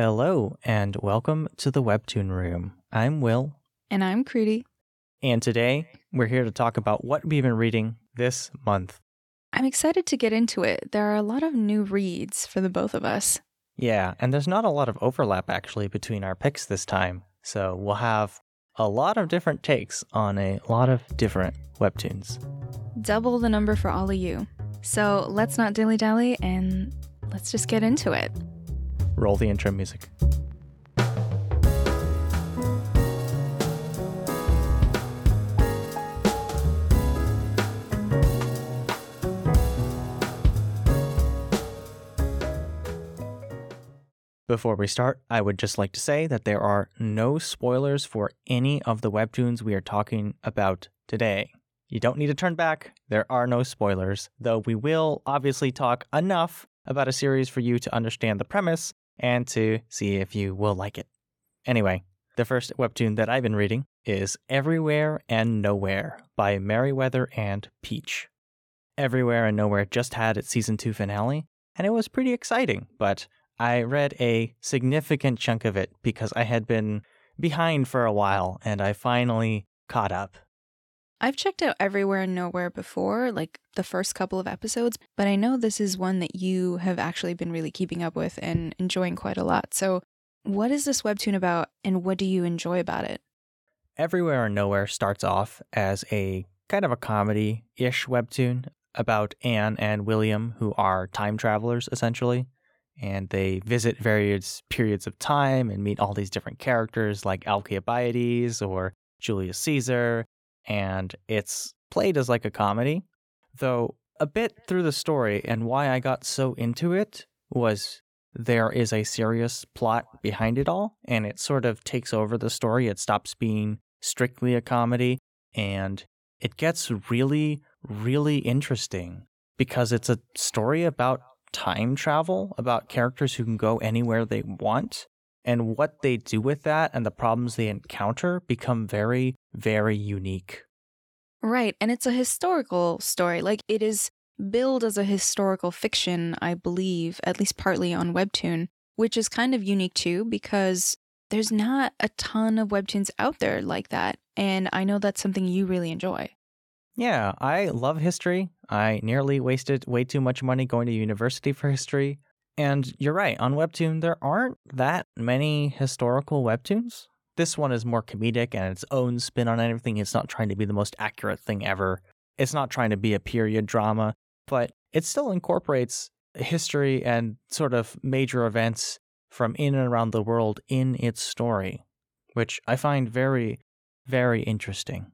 Hello, and welcome to the Webtoon Room. I'm Will, And I'm Crudy. and today we're here to talk about what we've been reading this month. I'm excited to get into it. There are a lot of new reads for the both of us. Yeah, and there's not a lot of overlap actually between our picks this time, so we'll have a lot of different takes on a lot of different webtoons. Double the number for all of you. So let's not dilly dally and let's just get into it. Roll the intro music. Before we start, I would just like to say that there are no spoilers for any of the webtoons we are talking about today. You don't need to turn back. There are no spoilers, though we will obviously talk enough about a series for you to understand the premise and to see if you will like it. Anyway, the first webtoon that I've been reading is Everywhere and Nowhere by Merriweather and Peach. Everywhere and Nowhere just had its season 2 finale, and it was pretty exciting, but I read a significant chunk of it because I had been behind for a while and I finally caught up. I've checked out Everywhere and Nowhere before, like the first couple of episodes, but I know this is one that you have actually been really keeping up with and enjoying quite a lot. So, what is this webtoon about and what do you enjoy about it? Everywhere and Nowhere starts off as a kind of a comedy ish webtoon about Anne and William, who are time travelers essentially. And they visit various periods of time and meet all these different characters like Alcibiades or Julius Caesar. And it's played as like a comedy. Though a bit through the story and why I got so into it was there is a serious plot behind it all, and it sort of takes over the story. It stops being strictly a comedy, and it gets really, really interesting because it's a story about time travel, about characters who can go anywhere they want. And what they do with that and the problems they encounter become very, very unique. Right, and it's a historical story. Like it is billed as a historical fiction, I believe, at least partly on Webtoon, which is kind of unique too because there's not a ton of webtoons out there like that, and I know that's something you really enjoy. Yeah, I love history. I nearly wasted way too much money going to university for history. And you're right, on Webtoon, there aren't that many historical Webtoons. This one is more comedic and its own spin on everything. It's not trying to be the most accurate thing ever. It's not trying to be a period drama, but it still incorporates history and sort of major events from in and around the world in its story, which I find very, very interesting.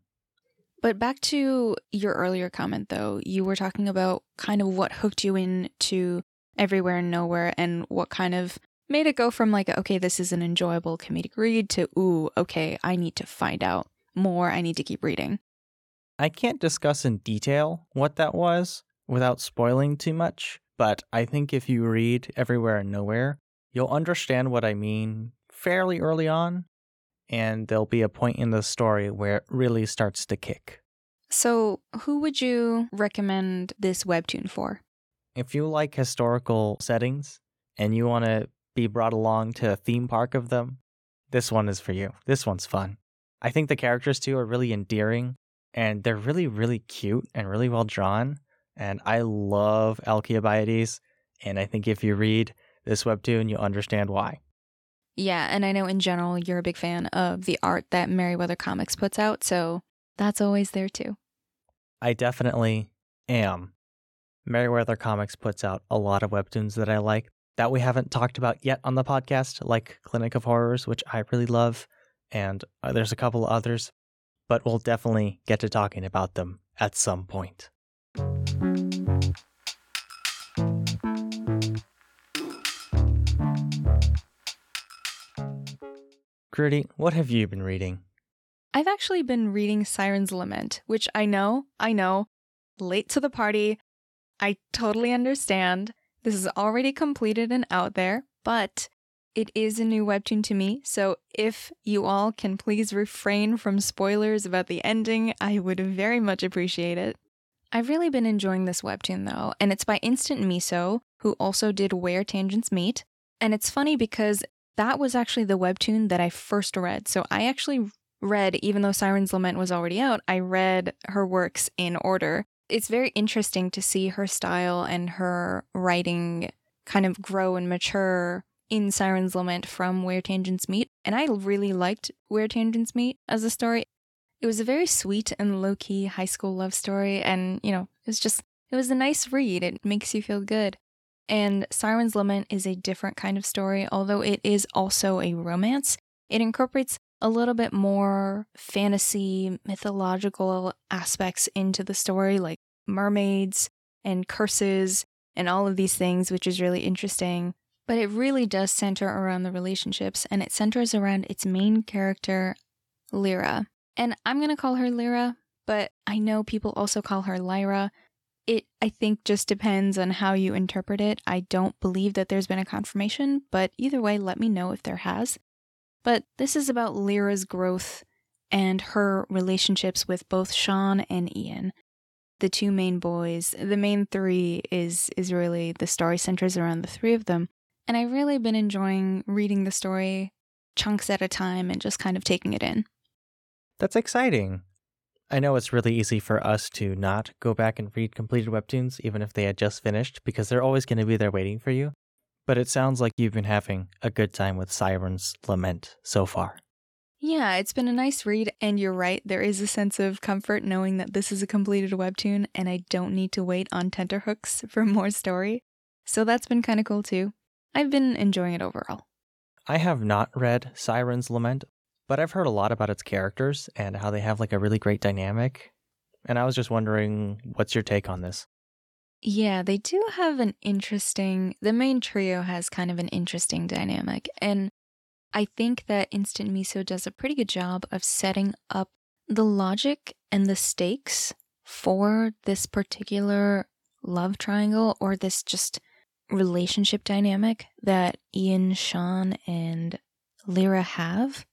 But back to your earlier comment, though, you were talking about kind of what hooked you into Everywhere and Nowhere and what kind of made it go from like, okay, this is an enjoyable comedic read to, ooh, okay, I need to find out more. I need to keep reading. I can't discuss in detail what that was without spoiling too much, but I think if you read Everywhere and Nowhere, you'll understand what I mean fairly early on, and there'll be a point in the story where it really starts to kick. So, who would you recommend this webtoon for? If you like historical settings and you want to be brought along to a theme park of them, this one is for you. This one's fun. I think the characters too are really endearing and they're really, really cute and really well drawn. And I love Alcibiades. And I think if you read this webtoon, you'll understand why. Yeah, and I know in general you're a big fan of the art that Merriweather Comics puts out, so that's always there too. I definitely am. Merriweather Comics puts out a lot of webtoons that I like that we haven't talked about yet on the podcast, like Clinic of Horrors, which I really love, and uh, there's a couple others, but we'll definitely get to talking about them at some point. Crudy, what have you been reading? I've actually been reading Siren's Lament, which I know, I know, late to the party. I totally understand. This is already completed and out there, but it is a new webtoon to me. So if you all can please refrain from spoilers about the ending, I would very much appreciate it. I've really been enjoying this webtoon though, and it's by Instant Miso, who also did Where Tangents Meet. And it's funny because that was actually the webtoon that I first read. So I actually read, even though Siren's Lament was already out, I read her works in order. It's very interesting to see her style and her writing kind of grow and mature in Siren's Lament from Where Tangents Meet. And I really liked Where Tangents Meet as a story. It was a very sweet and low key high school love story. And, you know, it was just, it was a nice read. It makes you feel good. And Siren's Lament is a different kind of story, although it is also a romance. It incorporates a little bit more fantasy, mythological aspects into the story, like mermaids and curses and all of these things, which is really interesting. But it really does center around the relationships and it centers around its main character, Lyra. And I'm going to call her Lyra, but I know people also call her Lyra. It, I think, just depends on how you interpret it. I don't believe that there's been a confirmation, but either way, let me know if there has. But this is about Lyra's growth and her relationships with both Sean and Ian. The two main boys, the main three is is really the story centers around the three of them. And I've really been enjoying reading the story chunks at a time and just kind of taking it in. That's exciting. I know it's really easy for us to not go back and read completed webtoons, even if they had just finished, because they're always going to be there waiting for you. But it sounds like you've been having a good time with Siren's Lament so far. Yeah, it's been a nice read, and you're right, there is a sense of comfort knowing that this is a completed webtoon and I don't need to wait on tenterhooks for more story. So that's been kind of cool too. I've been enjoying it overall. I have not read Siren's Lament, but I've heard a lot about its characters and how they have like a really great dynamic. And I was just wondering, what's your take on this? Yeah, they do have an interesting, the main trio has kind of an interesting dynamic. And I think that Instant Miso does a pretty good job of setting up the logic and the stakes for this particular love triangle or this just relationship dynamic that Ian, Sean, and Lyra have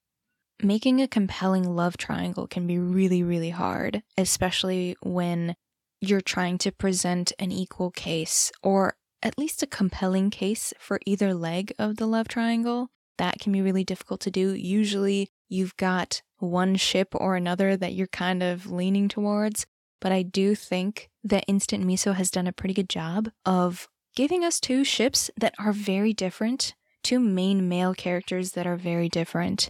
making a compelling love triangle can be really, really hard, especially when you're trying to present an equal case or at least a compelling case for either leg of the love triangle. That can be really difficult to do. Usually, you've got one ship or another that you're kind of leaning towards. But I do think that Instant Miso has done a pretty good job of giving us two ships that are very different, two main male characters that are very different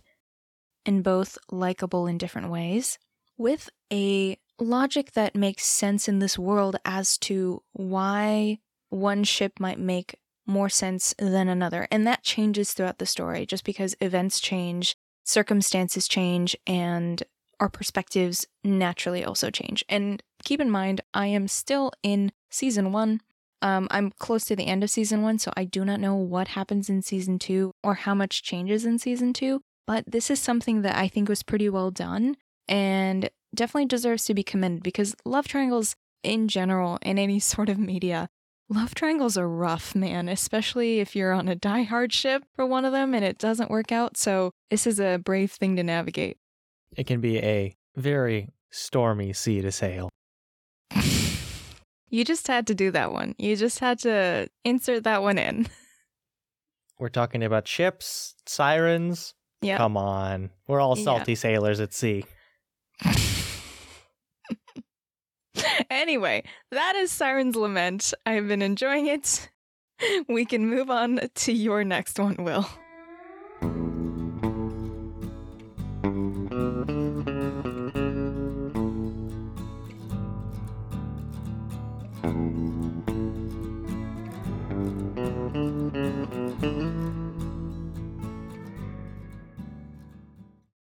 and both likable in different ways, with a logic that makes sense in this world as to why one ship might make more sense than another. And that changes throughout the story just because events change, circumstances change, and our perspectives naturally also change. And keep in mind, I am still in season one. Um, I'm close to the end of season one, so I do not know what happens in season two or how much changes in season two. But this is something that I think was pretty well done and definitely deserves to be commended because love triangles in general in any sort of media love triangles are rough, man, especially if you're on a die-hard ship for one of them and it doesn't work out. So, this is a brave thing to navigate. It can be a very stormy sea to sail. you just had to do that one. You just had to insert that one in. We're talking about ships, sirens, yeah. Come on. We're all salty yeah. sailors at sea. Anyway, that is Siren's Lament. I've been enjoying it. We can move on to your next one, Will.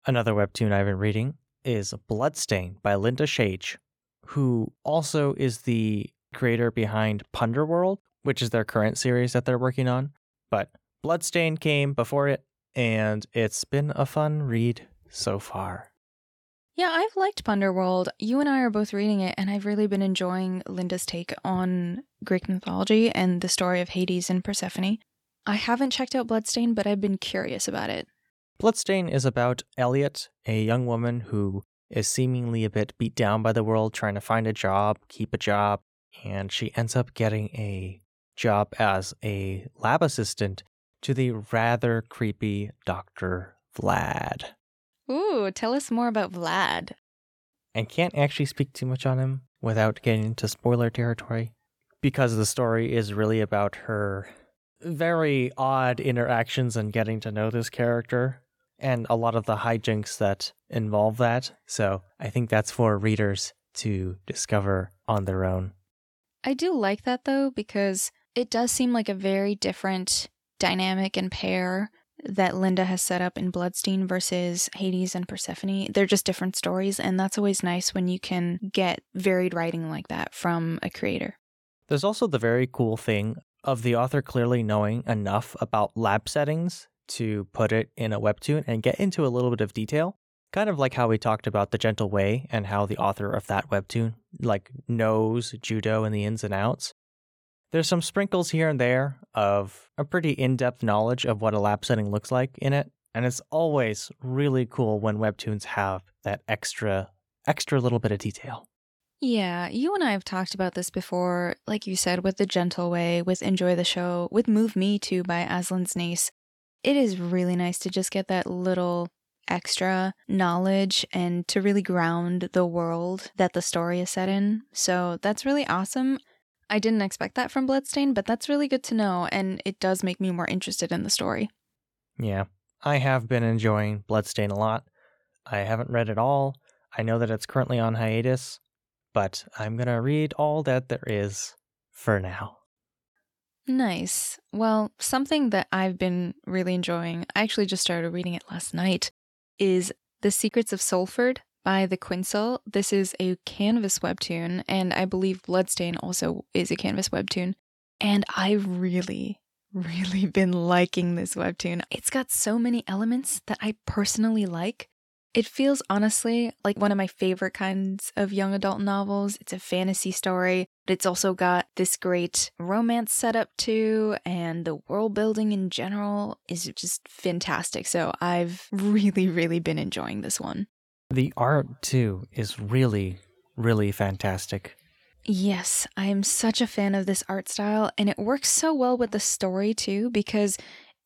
Another webtoon I've been reading is Bloodstain by Linda Sejic, who also is the creator behind Punderworld, which is their current series that they're working on. But Bloodstain came before it, and it's been a fun read so far. Yeah, I've liked Punderworld. You and I are both reading it, and I've really been enjoying Linda's take on Greek mythology and the story of Hades and Persephone. I haven't checked out Bloodstain, but I've been curious about it. Bloodstain is about Elliot, a young woman who is seemingly a bit beat down by the world, trying to find a job, keep a job, and she ends up getting a job as a lab assistant to the rather creepy Dr. Vlad. Ooh, tell us more about Vlad. And can't actually speak too much on him without getting into spoiler territory because the story is really about her very odd interactions and getting to know this character and a lot of the hijinks that involve that. So I think that's for readers to discover on their own. I do like that though, because it does seem like a very different dynamic and pair that Linda has set up in Bloodstained versus Hades and Persephone. They're just different stories, and that's always nice when you can get varied writing like that from a creator. There's also the very cool thing of the author clearly knowing enough about lab settings to put it in a webtoon and get into a little bit of detail. Kind of like how we talked about The Gentle Way and how the author of that webtoon like knows judo and the ins and outs. There's some sprinkles here and there of a pretty in-depth knowledge of what a lab setting looks like in it, and it's always really cool when webtoons have that extra extra little bit of detail. Yeah, you and I have talked about this before, like you said, with The Gentle Way, with Enjoy the Show, with Move Me Too by Aslan Snace. It is really nice to just get that little extra knowledge and to really ground the world that the story is set in. So that's really awesome. I didn't expect that from Bloodstain, but that's really good to know, and it does make me more interested in the story. Yeah, I have been enjoying Bloodstain a lot. I haven't read it all. I know that it's currently on hiatus, but I'm going to read all that there is for now. Nice. Well, something that I've been really enjoying, I actually just started reading it last night, is The Secrets of Soulford by The Quincyl. This is a canvas webtoon, and I believe Bloodstain also is a canvas webtoon. And I've really, really been liking this webtoon. It's got so many elements that I personally like. It feels honestly like one of my favorite kinds of young adult novels. It's a fantasy story, but it's also got this great romance setup too, and the world building in general is just fantastic. So I've really, really been enjoying this one. The art, too, is really, really fantastic. Yes, I am such a fan of this art style, and it works so well with the story, too, because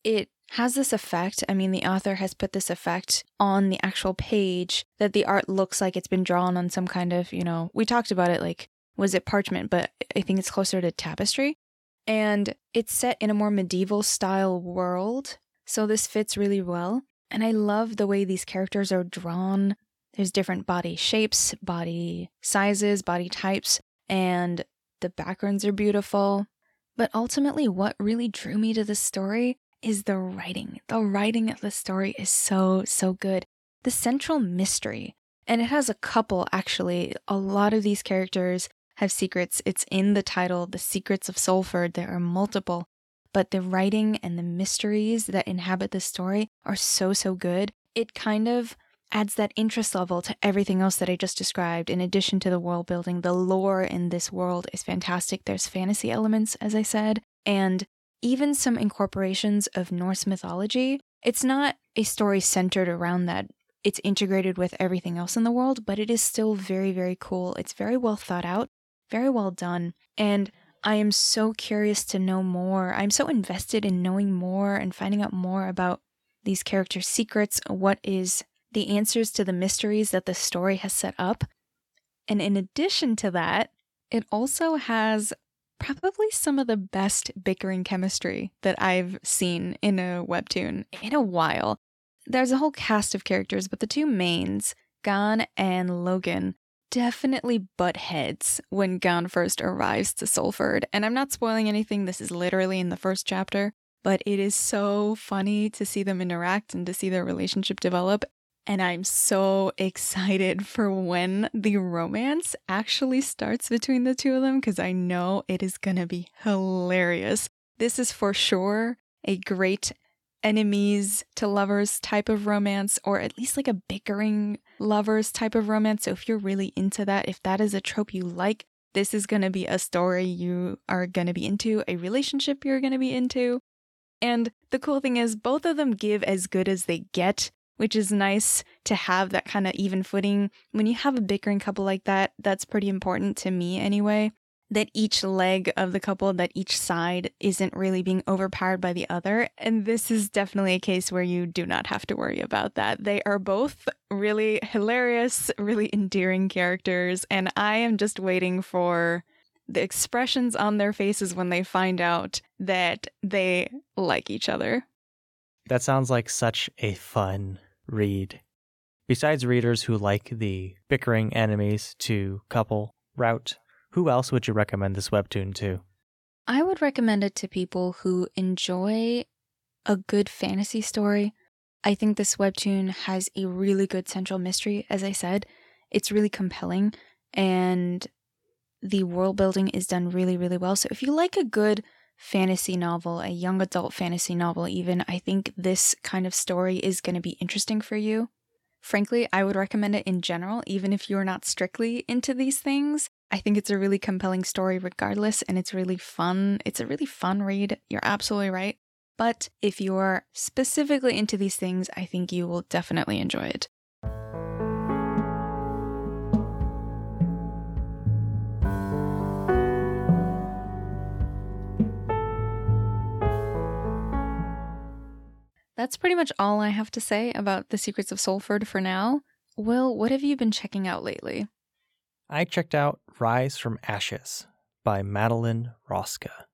it has this effect. I mean, the author has put this effect on the actual page that the art looks like it's been drawn on some kind of, you know, we talked about it like, was it parchment? But I think it's closer to tapestry. And it's set in a more medieval style world. So this fits really well. And I love the way these characters are drawn. There's different body shapes, body sizes, body types, and the backgrounds are beautiful. But ultimately, what really drew me to this story is the writing. The writing of the story is so, so good. The central mystery, and it has a couple actually. A lot of these characters have secrets. It's in the title, The Secrets of Soulford. There are multiple, but the writing and the mysteries that inhabit the story are so, so good. It kind of adds that interest level to everything else that I just described. In addition to the world building, the lore in this world is fantastic. There's fantasy elements, as I said, and even some incorporations of Norse mythology. It's not a story centered around that. It's integrated with everything else in the world, but it is still very, very cool. It's very well thought out, very well done. And I am so curious to know more. I'm so invested in knowing more and finding out more about these characters' secrets, what is the answers to the mysteries that the story has set up. And in addition to that, it also has probably some of the best bickering chemistry that I've seen in a webtoon in a while. There's a whole cast of characters, but the two mains, Gan and Logan, definitely butt heads when Gan first arrives to Soulford. And I'm not spoiling anything, this is literally in the first chapter, but it is so funny to see them interact and to see their relationship develop. And I'm so excited for when the romance actually starts between the two of them because I know it is going to be hilarious. This is for sure a great enemies to lovers type of romance, or at least like a bickering lovers type of romance. So if you're really into that, if that is a trope you like, this is going to be a story you are going to be into, a relationship you're going to be into. And the cool thing is, both of them give as good as they get which is nice to have that kind of even footing. When you have a bickering couple like that, that's pretty important to me anyway. that each leg of the couple, that each side isn't really being overpowered by the other. And this is definitely a case where you do not have to worry about that. They are both really hilarious, really endearing characters. And I am just waiting for the expressions on their faces when they find out that they like each other. That sounds like such a fun read. Besides readers who like the bickering enemies to couple route, who else would you recommend this webtoon to? I would recommend it to people who enjoy a good fantasy story. I think this webtoon has a really good central mystery, as I said. It's really compelling and the world building is done really, really well. So if you like a good fantasy novel, a young adult fantasy novel, even, I think this kind of story is going to be interesting for you. Frankly, I would recommend it in general, even if you're not strictly into these things. I think it's a really compelling story regardless, and it's really fun. It's a really fun read. You're absolutely right. But if you're specifically into these things, I think you will definitely enjoy it. That's pretty much all I have to say about The Secrets of Soulford for now. Will, what have you been checking out lately? I checked out Rise from Ashes by Madeleine Rosca,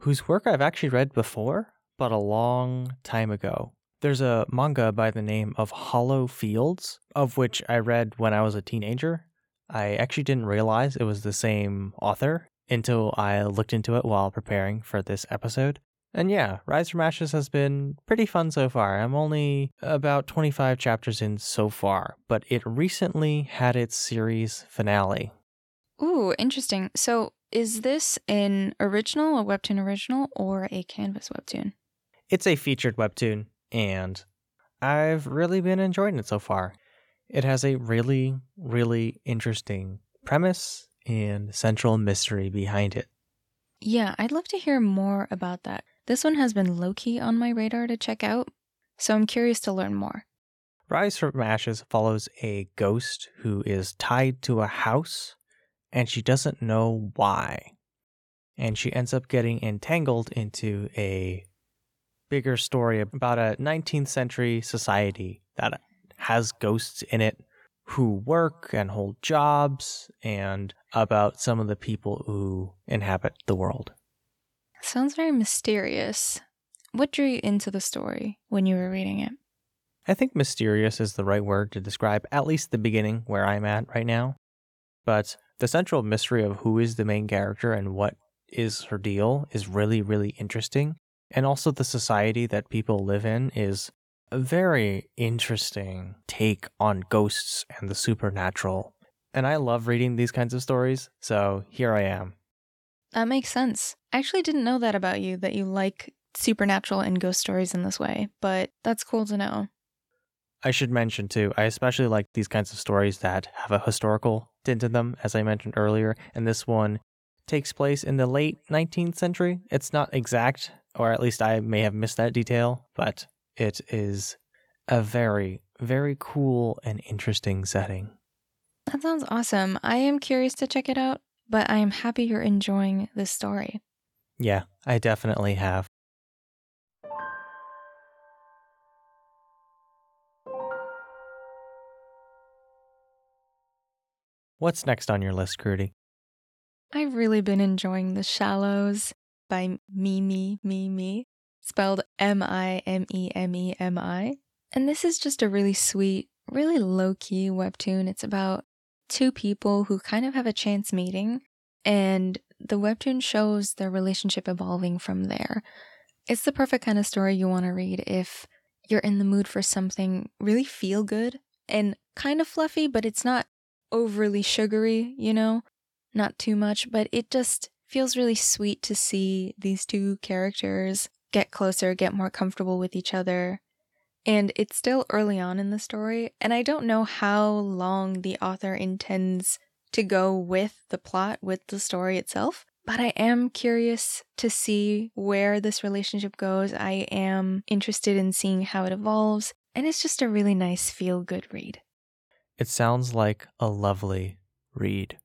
whose work I've actually read before, but a long time ago. There's a manga by the name of Hollow Fields, of which I read when I was a teenager. I actually didn't realize it was the same author until I looked into it while preparing for this episode. And yeah, Rise from Ashes has been pretty fun so far. I'm only about 25 chapters in so far, but it recently had its series finale. Ooh, interesting. So is this an original, a webtoon original, or a canvas webtoon? It's a featured webtoon, and I've really been enjoying it so far. It has a really, really interesting premise and central mystery behind it. Yeah, I'd love to hear more about that. This one has been low key on my radar to check out, so I'm curious to learn more. Rise from Ashes follows a ghost who is tied to a house and she doesn't know why. And she ends up getting entangled into a bigger story about a 19th century society that has ghosts in it who work and hold jobs and about some of the people who inhabit the world. Sounds very mysterious. What drew you into the story when you were reading it? I think mysterious is the right word to describe at least the beginning where I'm at right now. But the central mystery of who is the main character and what is her deal is really, really interesting. And also the society that people live in is a very interesting take on ghosts and the supernatural. And I love reading these kinds of stories, so here I am. That makes sense. I actually didn't know that about you, that you like supernatural and ghost stories in this way, but that's cool to know. I should mention too, I especially like these kinds of stories that have a historical tint to them, as I mentioned earlier, and this one takes place in the late 19th century. It's not exact, or at least I may have missed that detail, but it is a very, very cool and interesting setting. That sounds awesome. I am curious to check it out but I am happy you're enjoying this story. Yeah, I definitely have. What's next on your list, Crudy? I've really been enjoying The Shallows by Mimi Mimi, spelled M I M E M E M I. And this is just a really sweet, really low key webtoon. It's about two people who kind of have a chance meeting, and the webtoon shows their relationship evolving from there. It's the perfect kind of story you want to read if you're in the mood for something really feel good and kind of fluffy, but it's not overly sugary, you know? Not too much, but it just feels really sweet to see these two characters get closer, get more comfortable with each other, and it's still early on in the story, and I don't know how long the author intends to go with the plot, with the story itself. But I am curious to see where this relationship goes. I am interested in seeing how it evolves, and it's just a really nice feel good read. It sounds like a lovely read.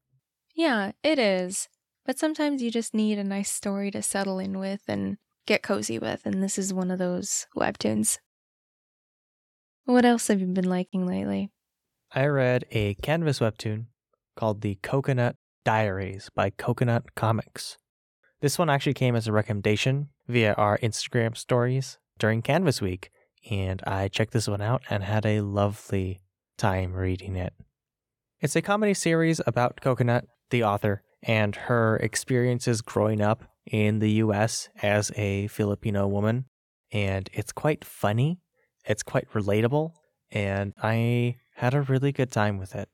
Yeah, it is. But sometimes you just need a nice story to settle in with and get cozy with, and this is one of those webtoons. What else have you been liking lately? I read a canvas webtoon called The Coconut Diaries by Coconut Comics. This one actually came as a recommendation via our Instagram stories during Canvas Week, and I checked this one out and had a lovely time reading it. It's a comedy series about Coconut, the author, and her experiences growing up in the US as a Filipino woman. And it's quite funny, it's quite relatable, and I had a really good time with it.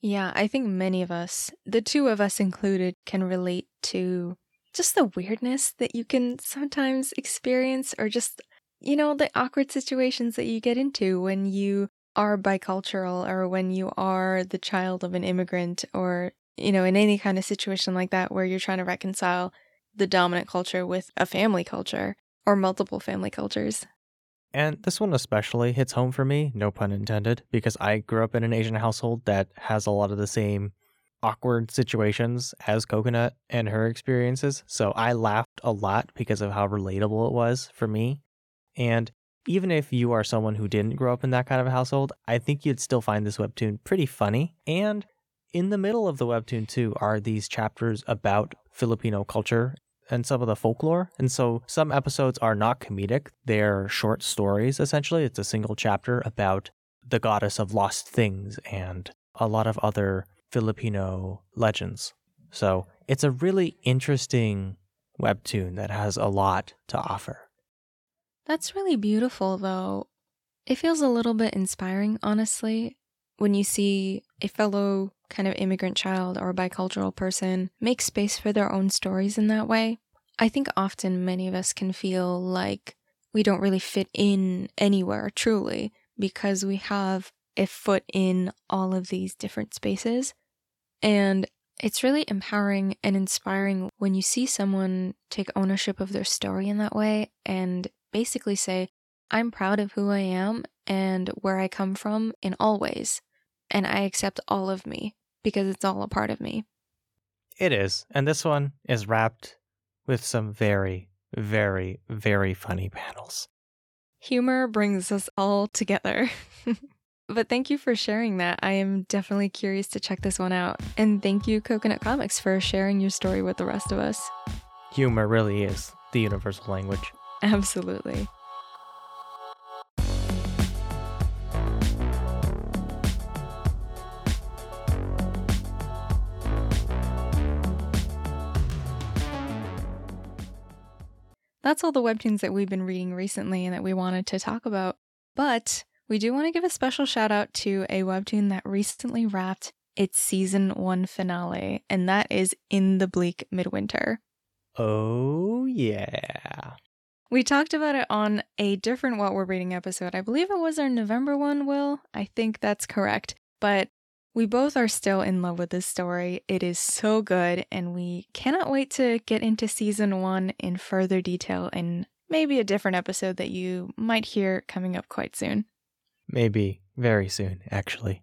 Yeah, I think many of us, the two of us included, can relate to just the weirdness that you can sometimes experience, or just, you know, the awkward situations that you get into when you are bicultural or when you are the child of an immigrant or, you know, in any kind of situation like that where you're trying to reconcile the dominant culture with a family culture or multiple family cultures. And this one especially hits home for me, no pun intended, because I grew up in an Asian household that has a lot of the same awkward situations as Coconut and her experiences. So I laughed a lot because of how relatable it was for me. And even if you are someone who didn't grow up in that kind of a household, I think you'd still find this webtoon pretty funny. And in the middle of the webtoon, too, are these chapters about Filipino culture and some of the folklore. And so some episodes are not comedic, they're short stories essentially. It's a single chapter about the goddess of lost things and a lot of other Filipino legends. So it's a really interesting webtoon that has a lot to offer. That's really beautiful, though. It feels a little bit inspiring, honestly, when you see a fellow kind of immigrant child or bicultural person make space for their own stories in that way. I think often many of us can feel like we don't really fit in anywhere truly because we have a foot in all of these different spaces. And it's really empowering and inspiring when you see someone take ownership of their story in that way and basically say, I'm proud of who I am and where I come from in all ways. And I accept all of me because it's all a part of me. It is. And this one is wrapped with some very, very, very funny panels. Humor brings us all together. but thank you for sharing that. I am definitely curious to check this one out. And thank you, Coconut Comics, for sharing your story with the rest of us. Humor really is the universal language. Absolutely. That's all the webtoons that we've been reading recently and that we wanted to talk about. But we do want to give a special shout out to a webtoon that recently wrapped its season one finale, and that is In the Bleak Midwinter. Oh, yeah. We talked about it on a different What We're Reading episode. I believe it was our November one, Will. I think that's correct. But we both are still in love with this story. It is so good, and we cannot wait to get into season one in further detail in maybe a different episode that you might hear coming up quite soon. Maybe very soon, actually.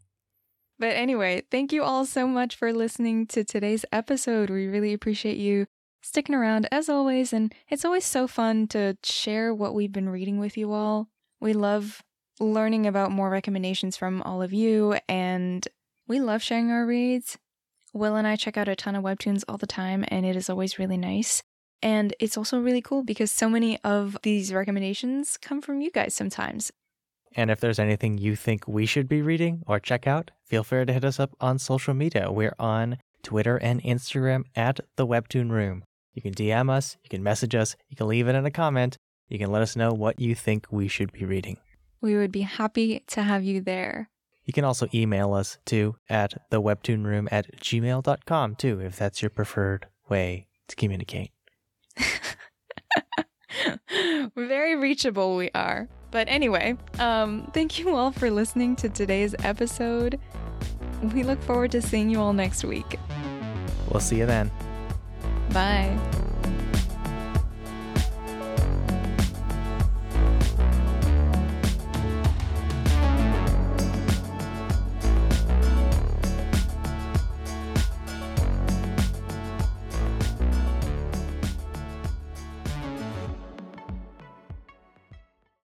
But anyway, thank you all so much for listening to today's episode. We really appreciate you sticking around as always, and it's always so fun to share what we've been reading with you all. We love learning about more recommendations from all of you and we love sharing our reads. Will and I check out a ton of webtoons all the time, and it is always really nice. And it's also really cool because so many of these recommendations come from you guys sometimes. And if there's anything you think we should be reading or check out, feel free to hit us up on social media. We're on Twitter and Instagram at the Webtoon Room. You can DM us, you can message us, you can leave it in a comment, you can let us know what you think we should be reading. We would be happy to have you there. You can also email us too at the thewebtoonroom at gmail.com too, if that's your preferred way to communicate. Very reachable we are. But anyway, um, thank you all for listening to today's episode. We look forward to seeing you all next week. We'll see you then. Bye.